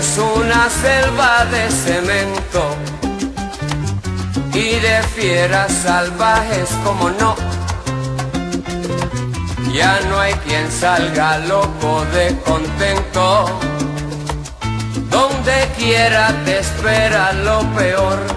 es una selva de cemento y de fieras salvajes como no. Ya no hay quien salga loco de contento. Donde quiera te espera lo peor.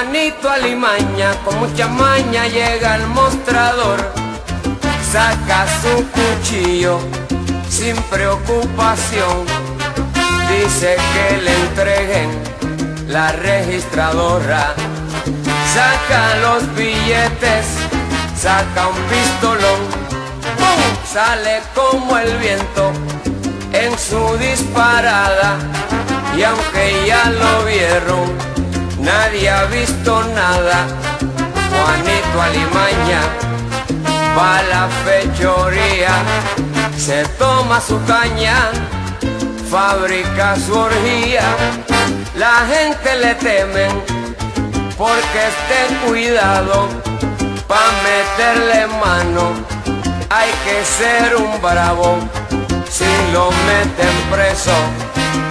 Juanito Alimaña con mucha maña llega al mostrador, saca su cuchillo sin preocupación, dice que le entreguen la registradora, saca los billetes, saca un pistolón, sale como el viento en su disparada. Y aunque ya lo vieron, nadie ha visto nada. Juanito Alimaña va a la fechoría, se toma su caña, fabrica su orgía. La gente le temen porque esté cuidado pa' meterle mano. Hay que ser un bravo si lo meten preso,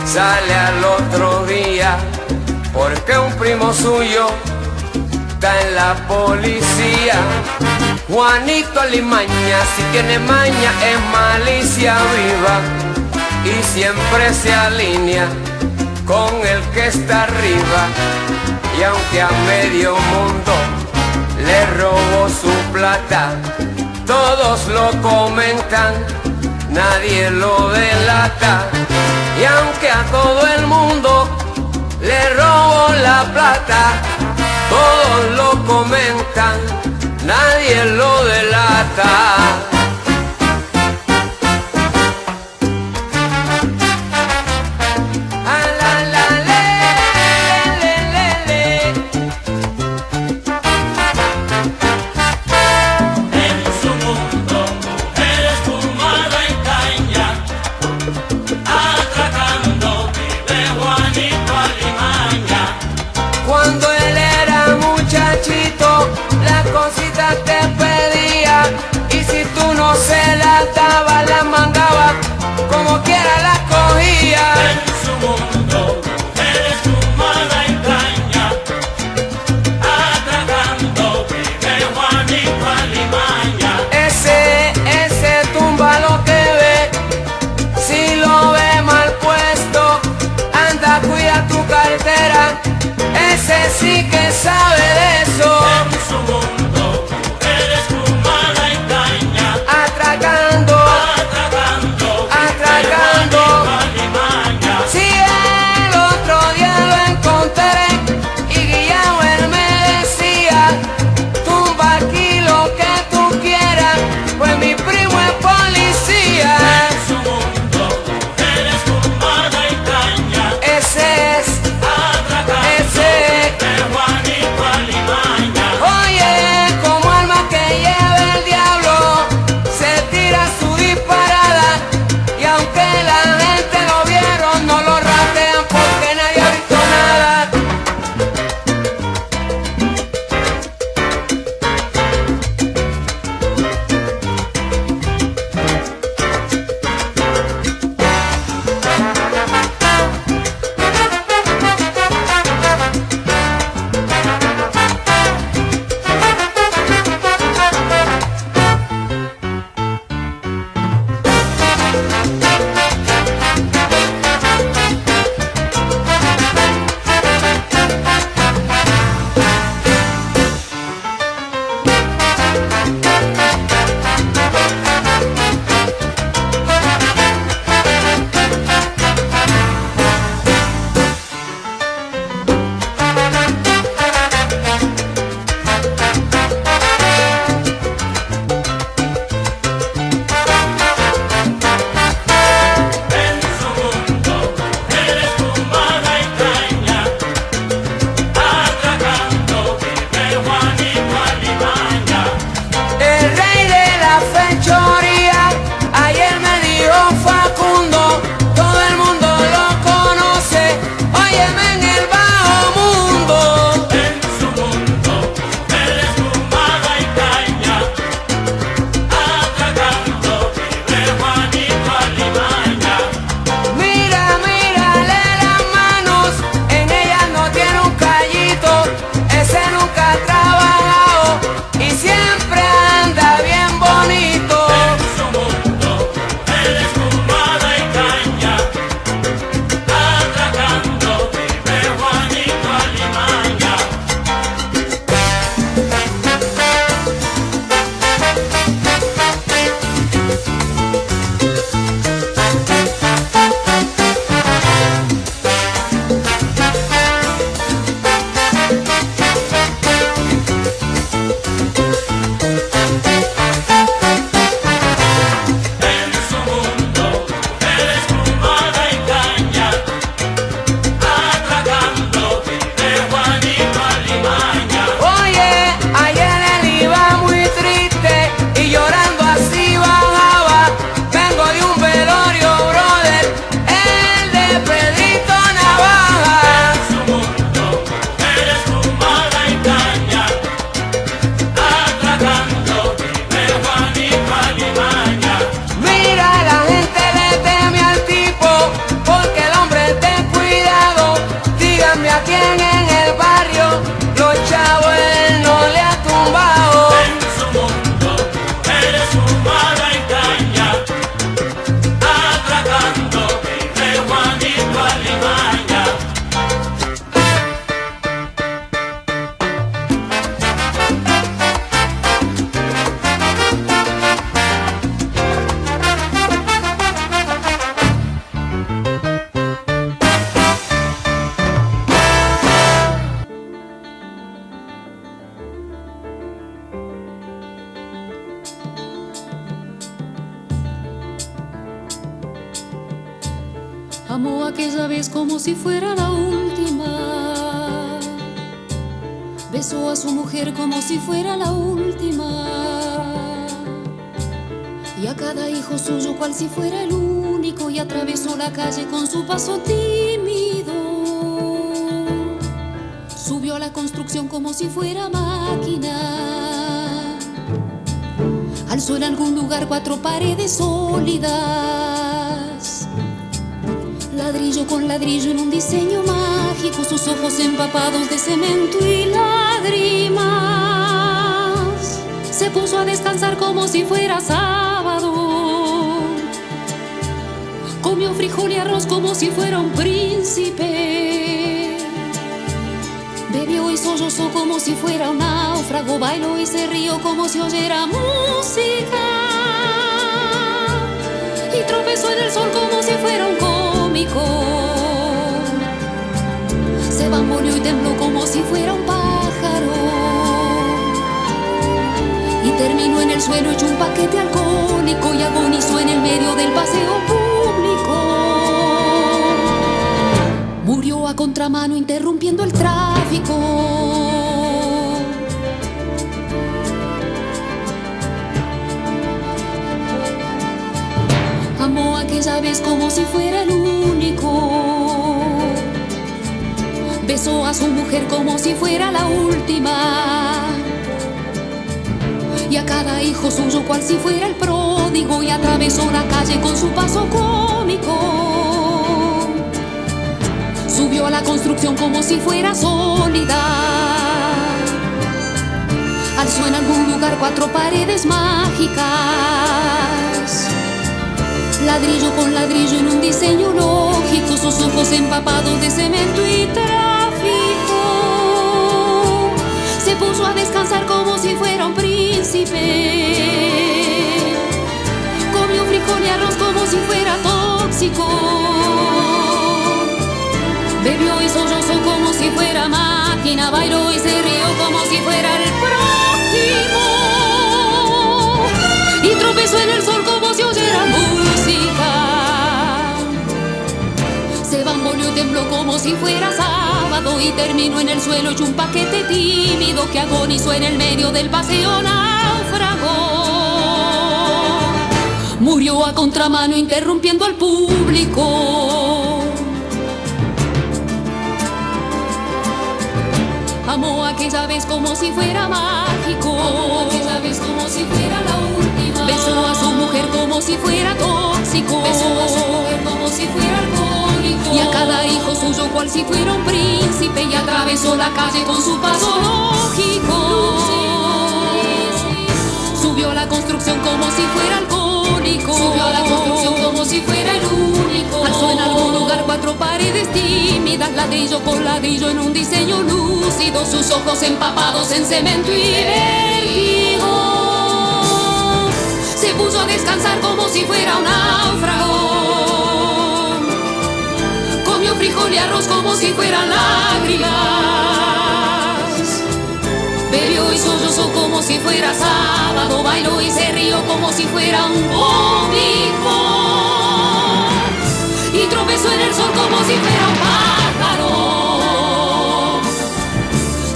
sale al otro día, porque un primo suyo está en la policía. Juanito Alimaña, si tiene maña, es malicia viva y siempre se alinea con el que está arriba. Y aunque a medio mundo le robó su plata, todos lo comentan nadie lo delata. Y aunque a todo el mundo le robo la plata, todos lo comentan, nadie lo delata. como quiera la si fuera un príncipe. Bebió y sollozó como si fuera un náufrago, bailó y se rió como si oyera música. Y tropezó en el sol como si fuera un cómico. Se bamboleó y tembló como si fuera un pájaro. Y terminó en el suelo hecho un paquete alcohólico y agonizó en el medio del paseo. Murió a contramano interrumpiendo el tráfico. Amó aquella vez como si fuera el único. Besó a su mujer como si fuera la última. Y a cada hijo suyo cual si fuera el pródigo y atravesó la calle con su paso cómico. Subió a la construcción como si fuera sólida. Alzó en algún lugar cuatro paredes mágicas. Ladrillo con ladrillo en un diseño lógico, sus ojos empapados de cemento y tráfico. Se puso a descansar como si fuera un príncipe. Comió frijol y arroz como si fuera tóxico. Bebió y sollozó como si fuera máquina, bailó y se rió como si fuera el próximo. Y tropezó en el sol como si oyera música. Se bamboleó y tembló como si fuera sábado y terminó en el suelo hecho un paquete tímido que agonizó en el medio del paseo náufrago. Murió a contramano interrumpiendo al público. Amó aquella vez como si fuera mágico. aquella vez como si fuera la última. Besó a su mujer como si fuera tóxico. Besó a su mujer como si fuera alcohólico. Y a cada hijo suyo cual si fuera un príncipe. Y atravesó la calle con su paso lógico. Subió a la construcción como si fuera alcohólico. Subió a la construcción como si fuera el único. Alzó en algún lugar cuatro paredes tímidas, ladrillo con ladrillo en un diseño lúcido. Sus ojos empapados en cemento y vértigo. Se puso a descansar como si fuera un náufrago. Comió frijol y arroz como si fueran lágrimas. Bebió y sollozó como si fuera sábado, bailó y se rió como si fuera un cómico. Y tropezó en el sol como si fuera un pájaro.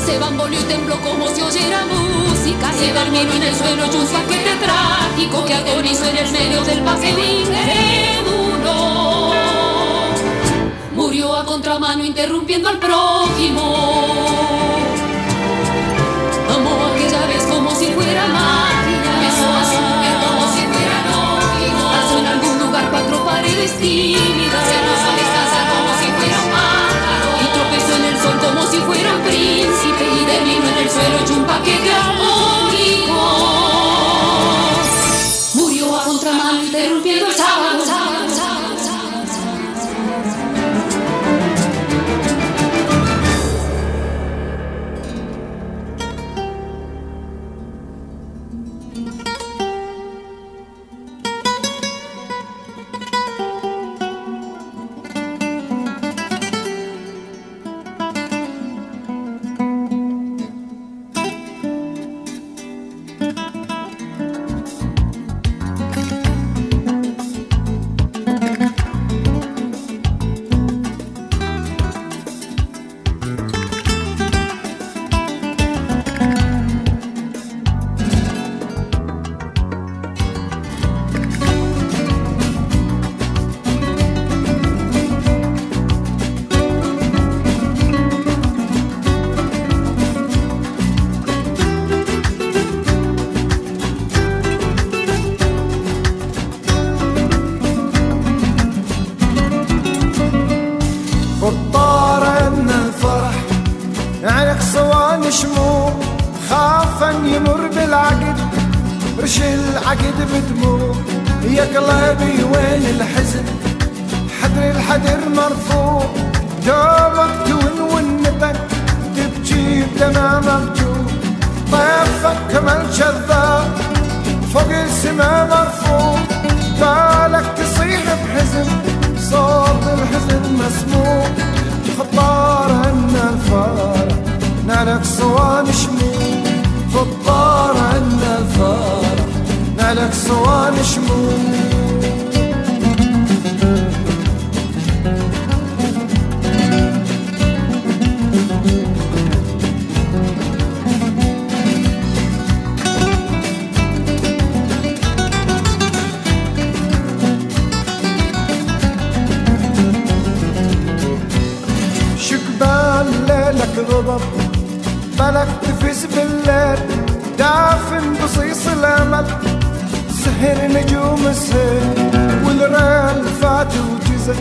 Se bamboleó y tembló como si oyera música. Se terminó en el suelo hecho un paquete trágico que agonizó en el medio del paseo incrédulo. Murió a contramano interrumpiendo al prójimo. Amó aquella vez como si fuera máquina. Tímidas. Se puso a como si fuera un pájaro. Y tropezó en el sol como si fuera un príncipe. Y terminó en el suelo hecho un paquete بالك تفز بالليل دافن بصيص الأمل سهر نجوم السيل والريل فات وجزل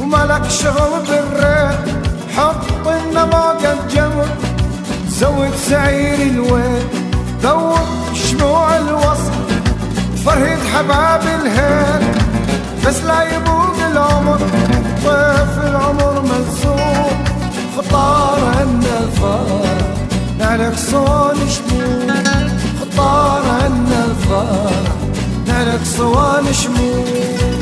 وملك شغل بالريل حط النماقة الجمر زود سعير الويل ذوق شموع الوصل فرهد حباب الهيل بس لا يبوق العمر طيف العمر ملزوم خطار عنا الفار نالك صوان شموع. خطار عنا الفار نالك صوان شموع.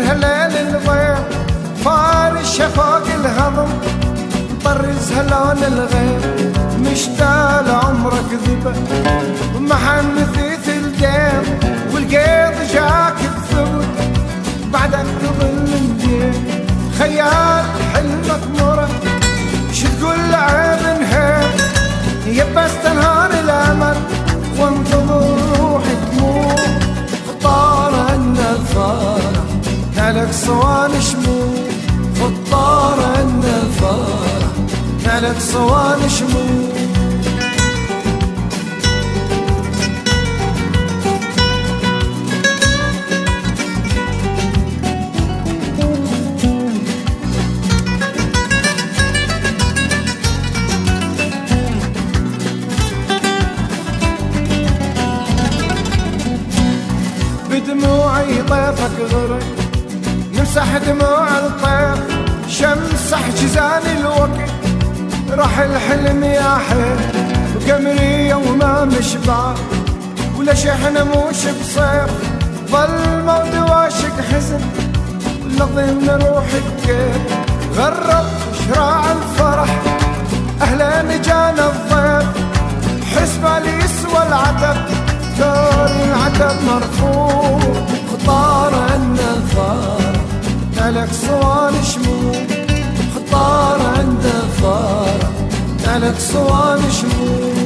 بهلال الضيم فار الشفاق الهضم طرز هلال الغيم مشتال عمرك ذبة محن مثيث الديم والقيض جاك الثبت. بعدك تظل مدين خيال حلمك مرة شو تقول لعيب نهيم يبس صوان شموع خطار عنا الفارع نالك صوان شموع بدموعي طيفك غرق. نمسح دموع الطيف شمسح جزان الوقت. راح الحلم يا حيل وقمرية وما مشبع ولا شحن موش بصيف ظل موت واشق حزن. ولا ضمن روحك كيف غرب شراع الفرح. أهلا جانا الضيف حسبة يسوى العتب ثور العتب مرفوع خطار عنا تالك صوان شموم خطار عنده فار تالك صوان شموم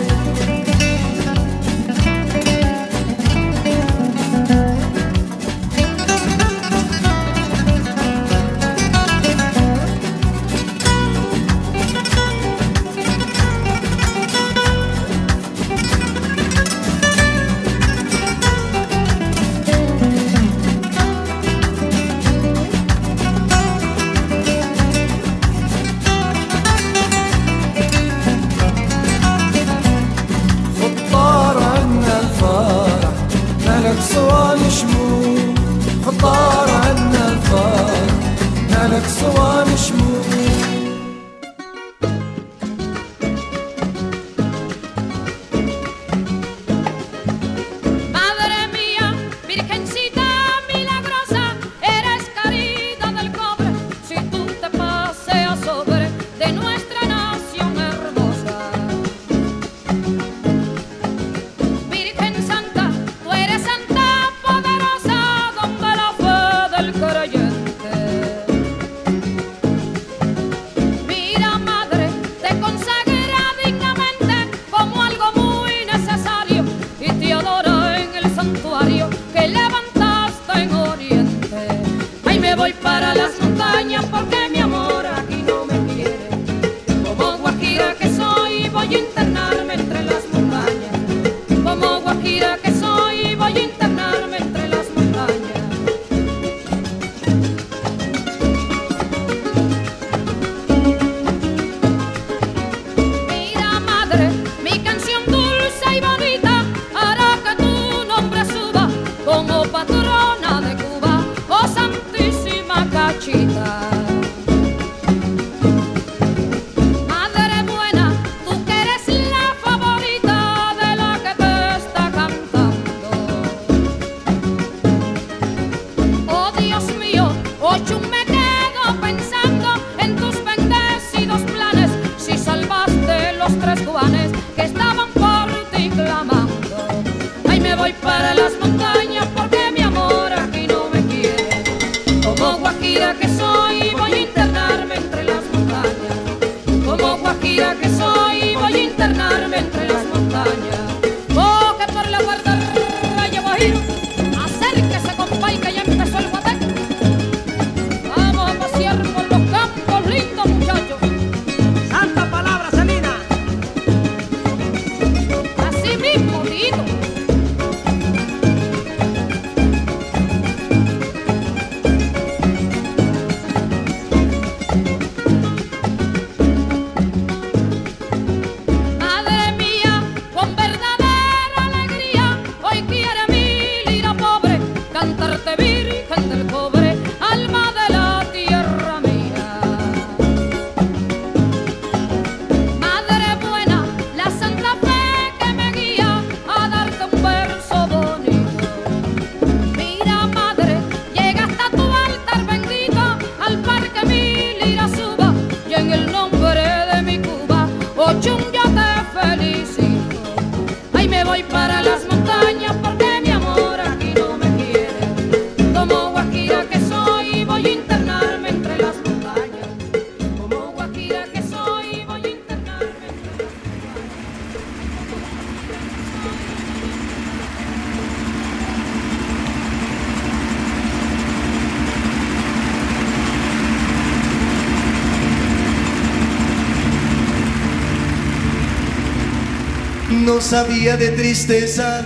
No sabía de tristezas,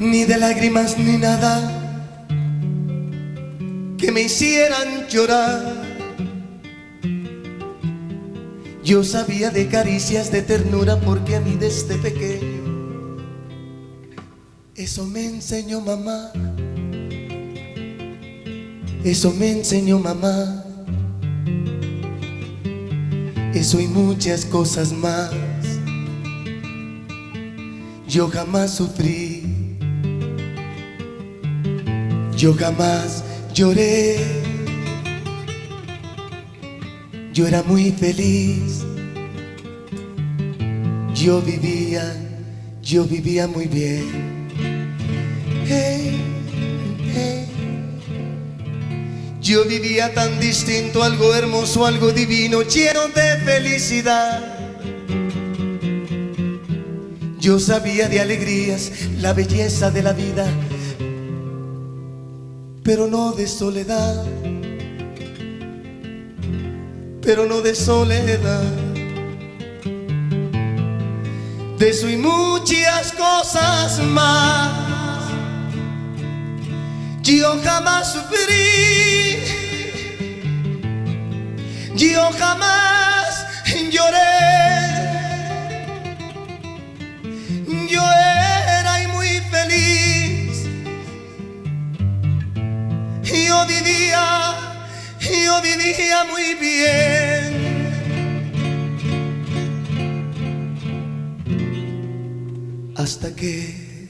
ni de lágrimas, ni nada que me hicieran llorar. Yo sabía de caricias de ternura porque a mí desde pequeño eso me enseñó mamá. Eso me enseñó mamá. Eso y muchas cosas más. Yo jamás sufrí. Yo jamás lloré. Yo era muy feliz. Yo vivía, yo vivía muy bien. Yo vivía tan distinto, algo hermoso, algo divino, lleno de felicidad. Yo sabía de alegrías, la belleza de la vida, pero no de soledad, pero no de soledad. De eso y muchas cosas más. Yo jamás sufrí, yo jamás yo vivía muy bien. Hasta que,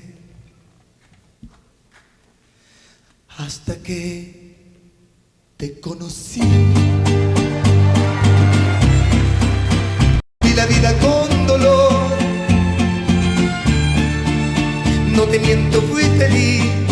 hasta que te conocí. Vi la vida con dolor. No te miento, fui feliz.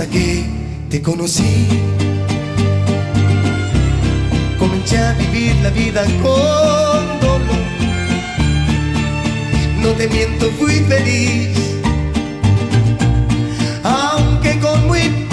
Hasta que te conocí, comencé a vivir la vida con dolor. No te miento, fui feliz, aunque con muy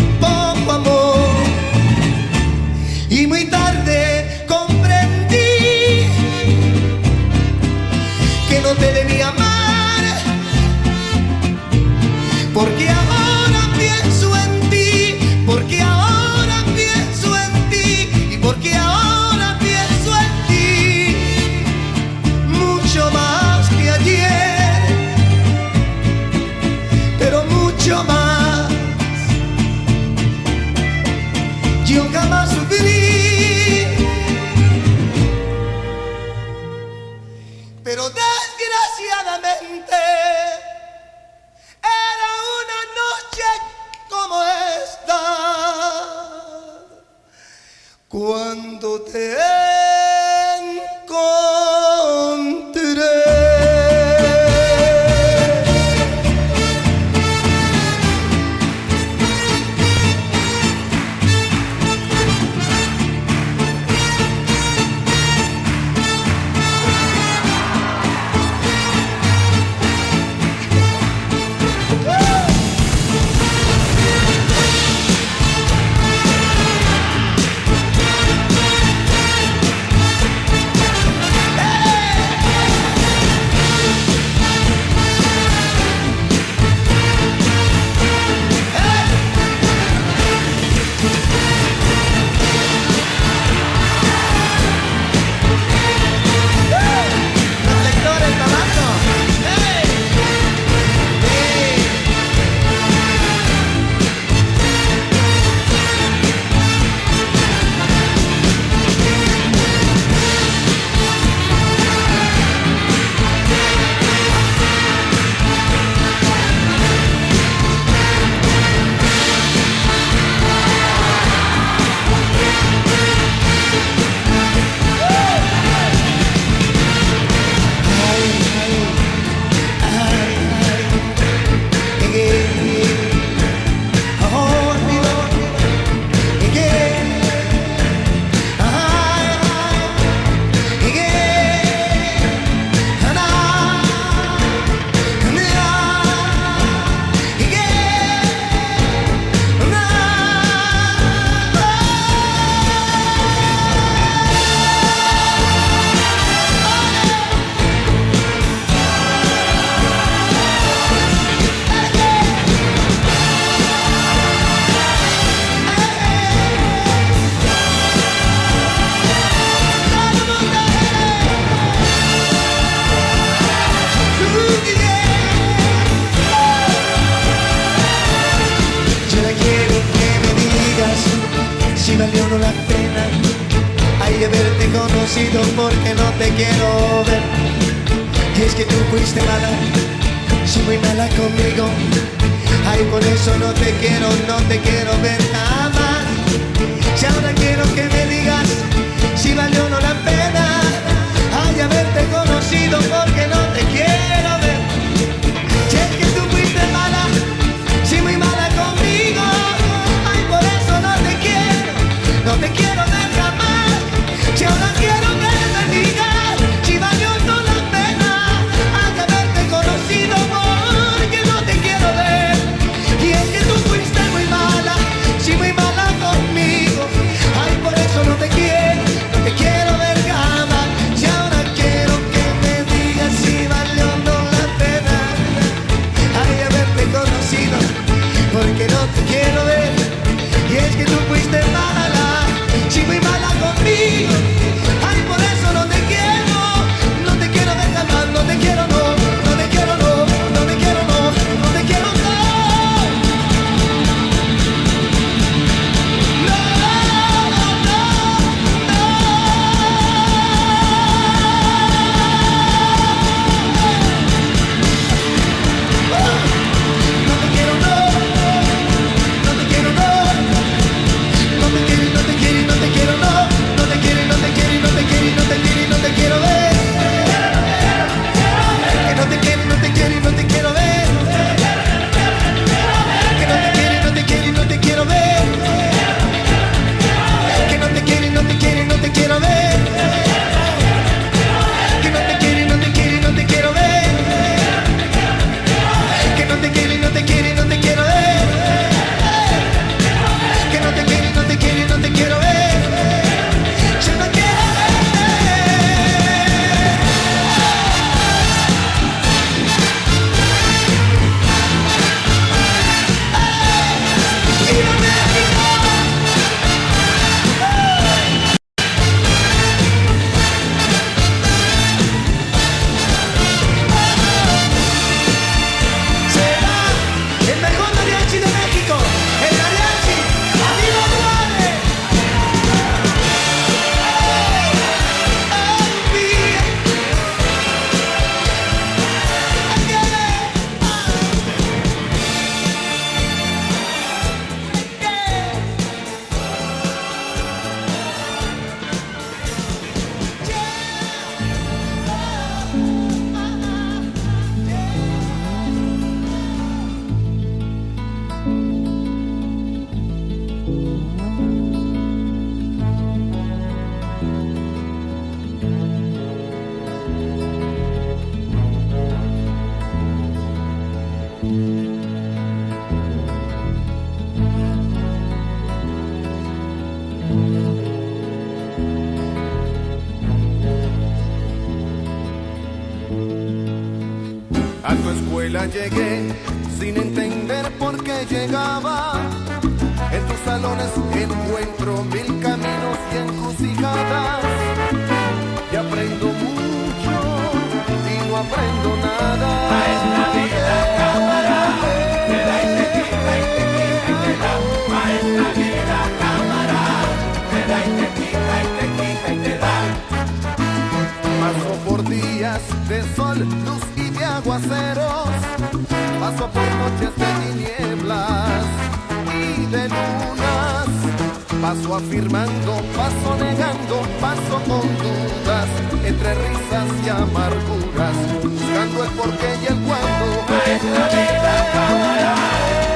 buscando el porqué y el cuándo. Maestra vida, cámara,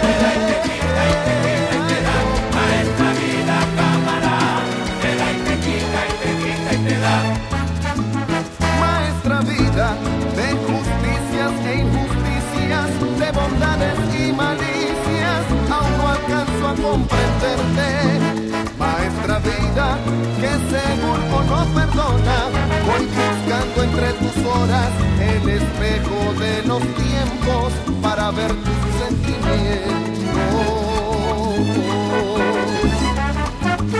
te da y te quita y te quita y te da. Maestra vida, cámara, te da y te quita y te quita y te da. Maestra vida, de justicias e injusticias, de bondades y malicias, aún no alcanzo a comprenderte que seguro no perdona. Voy buscando entre tus horas el espejo de los tiempos para ver tus sentimientos.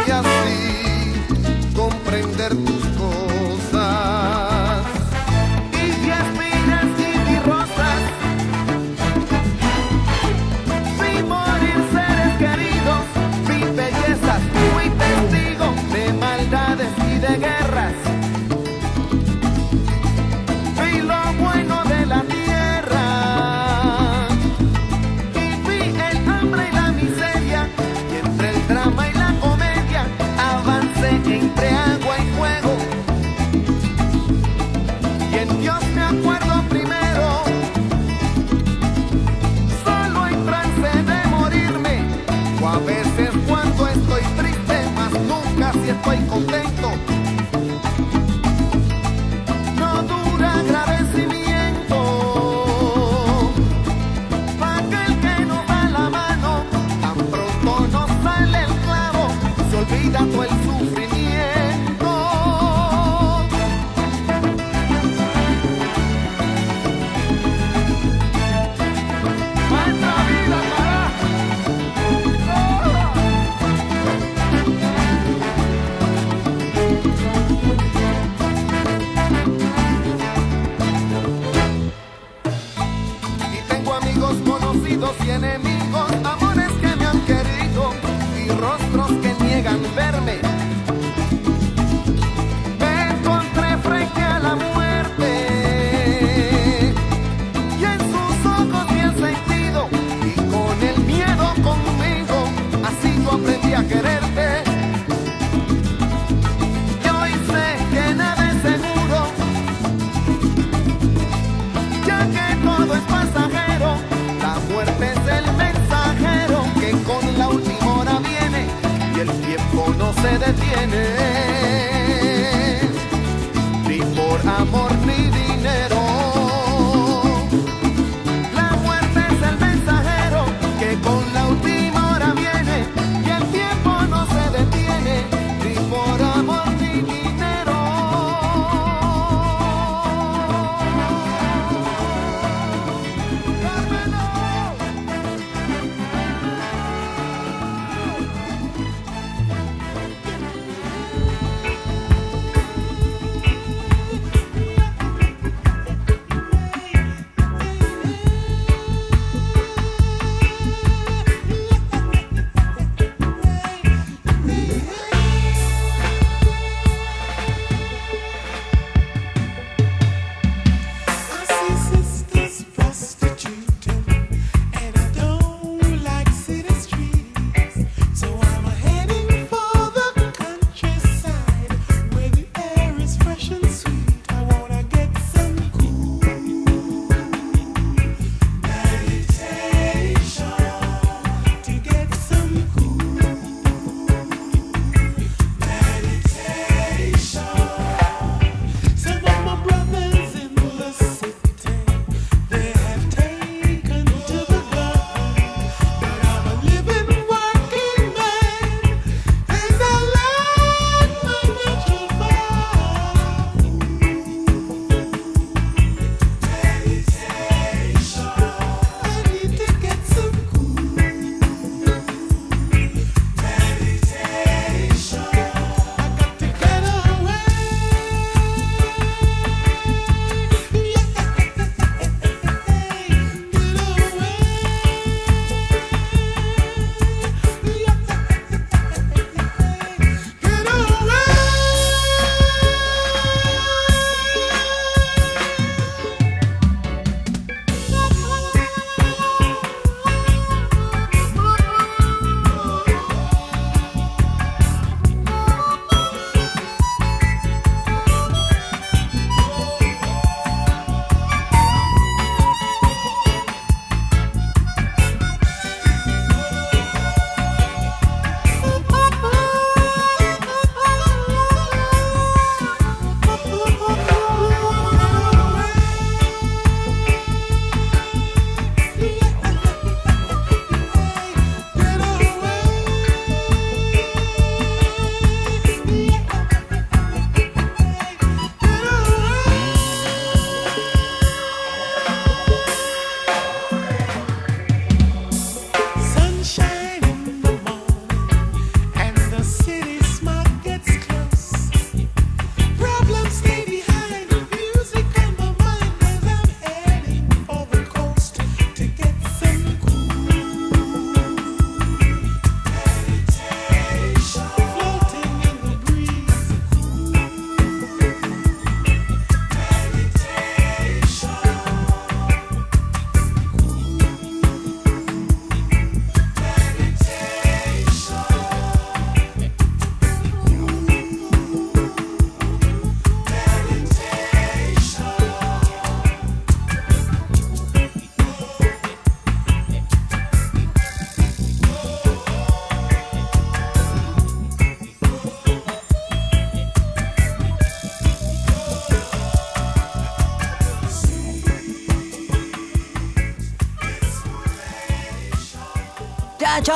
Y así comprender tus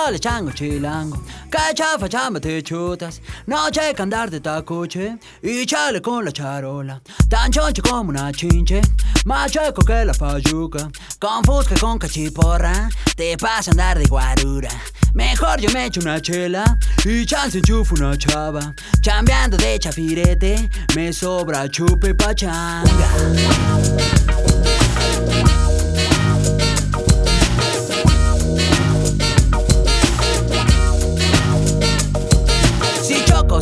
Cachale, chango, chilango. Cachafa, chamba, te chutas. Noche que andar de tacuche. Y chale con la charola. Tan choncho como una chinche. Más chueco que la fayuca. Con fusca, con cachiporra. Te pasa andar de guarura. Mejor yo me echo una chela y chance enchufo una chava. Chambeando de chafirete, me sobra chupe pachanga. Si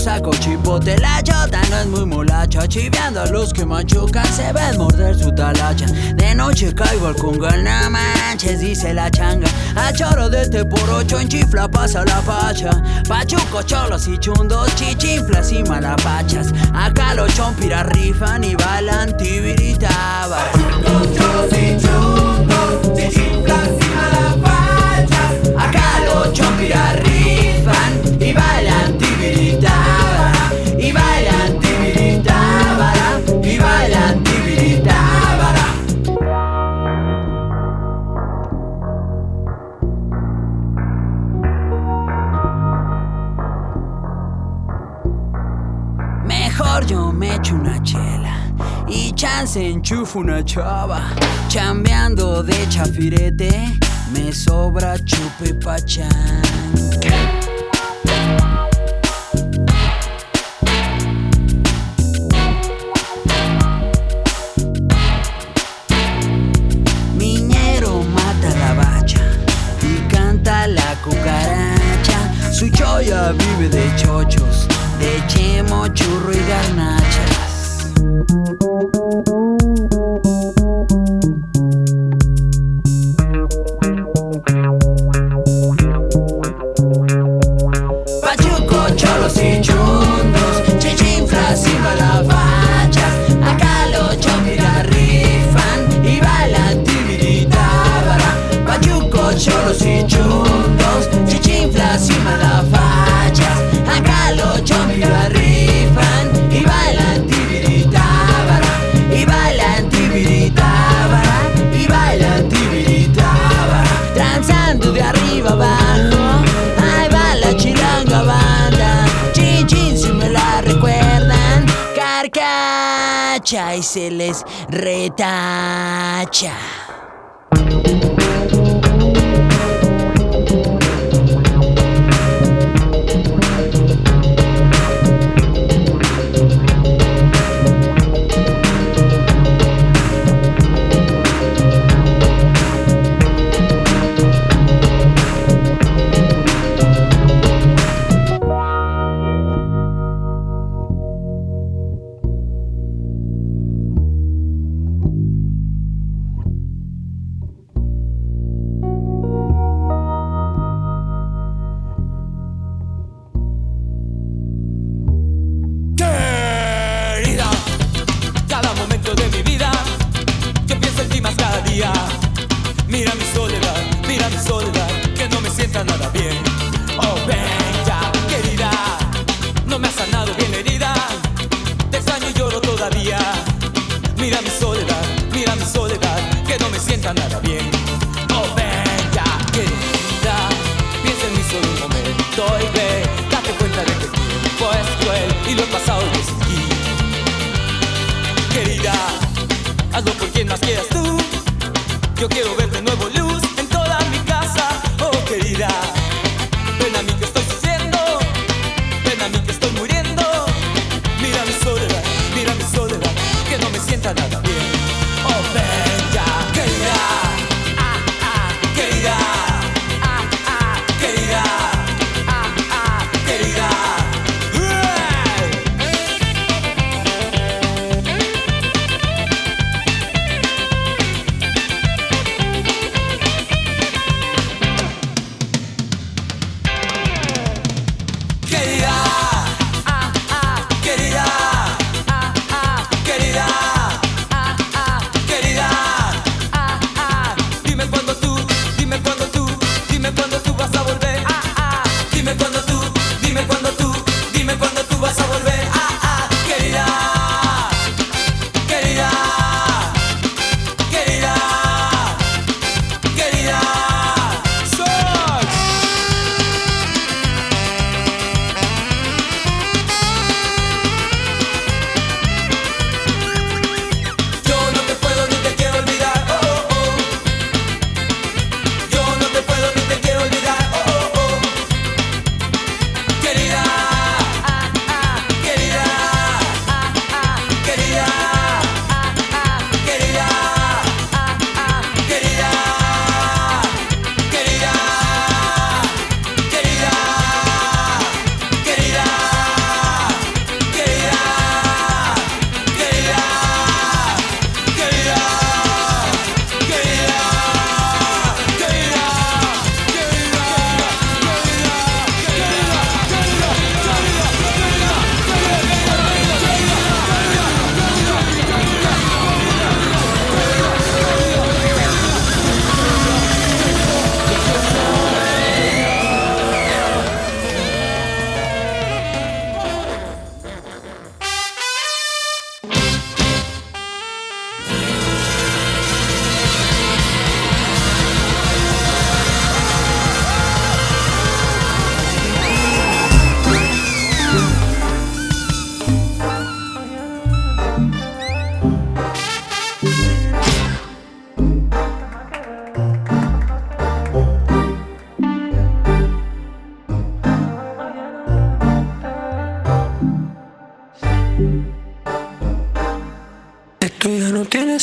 saco chipote, la chota no es muy molacha. Chiveando a los que machucan se ven morder su talacha. De noche caigo al congal, no manches, dice la changa. A choro de este por ocho en chifla pasa la facha. Pachuco, cholos y chundos, chichinflas y malapachas. Acá los chompiras rifan y balan tibiritaba enchufo una chava. Chambeando de chafirete, me sobra chupe pachán.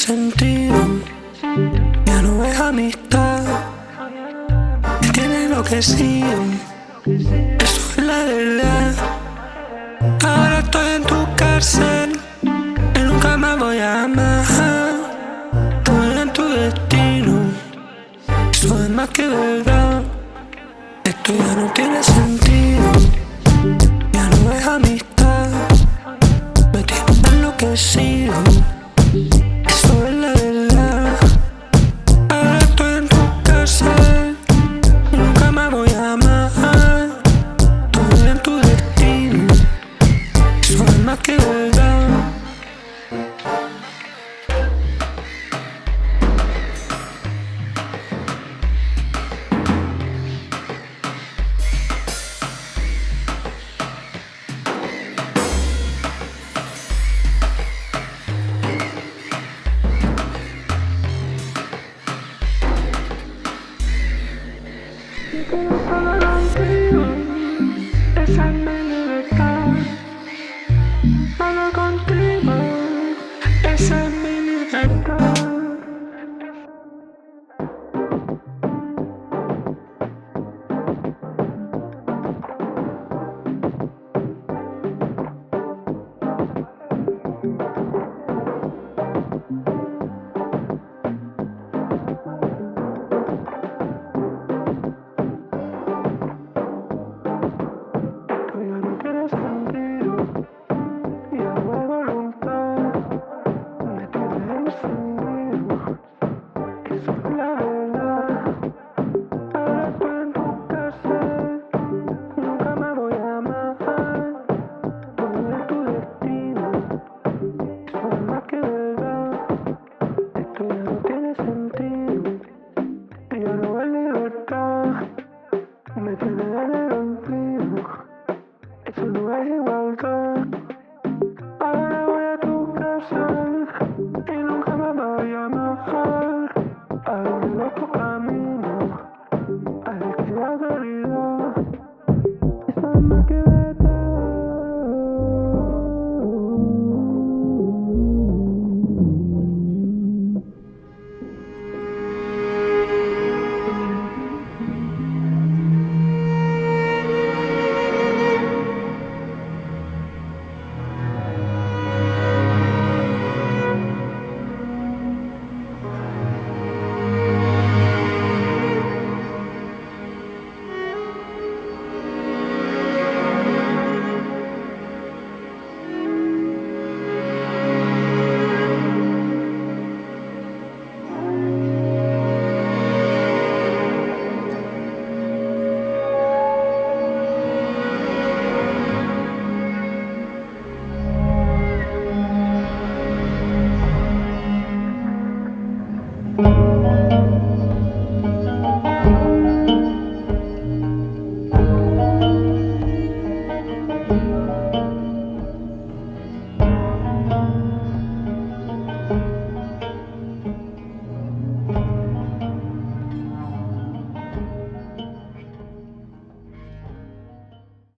sentido. Ya no es amistad. Me tiene enloquecido. Eso es la verdad. Ahora estoy en tu cárcel. Y nunca más voy a amar. Todo en tu destino. Eso es más que verdad. Esto ya no tiene sentido. Ya no es amistad. Me tiene enloquecido. out.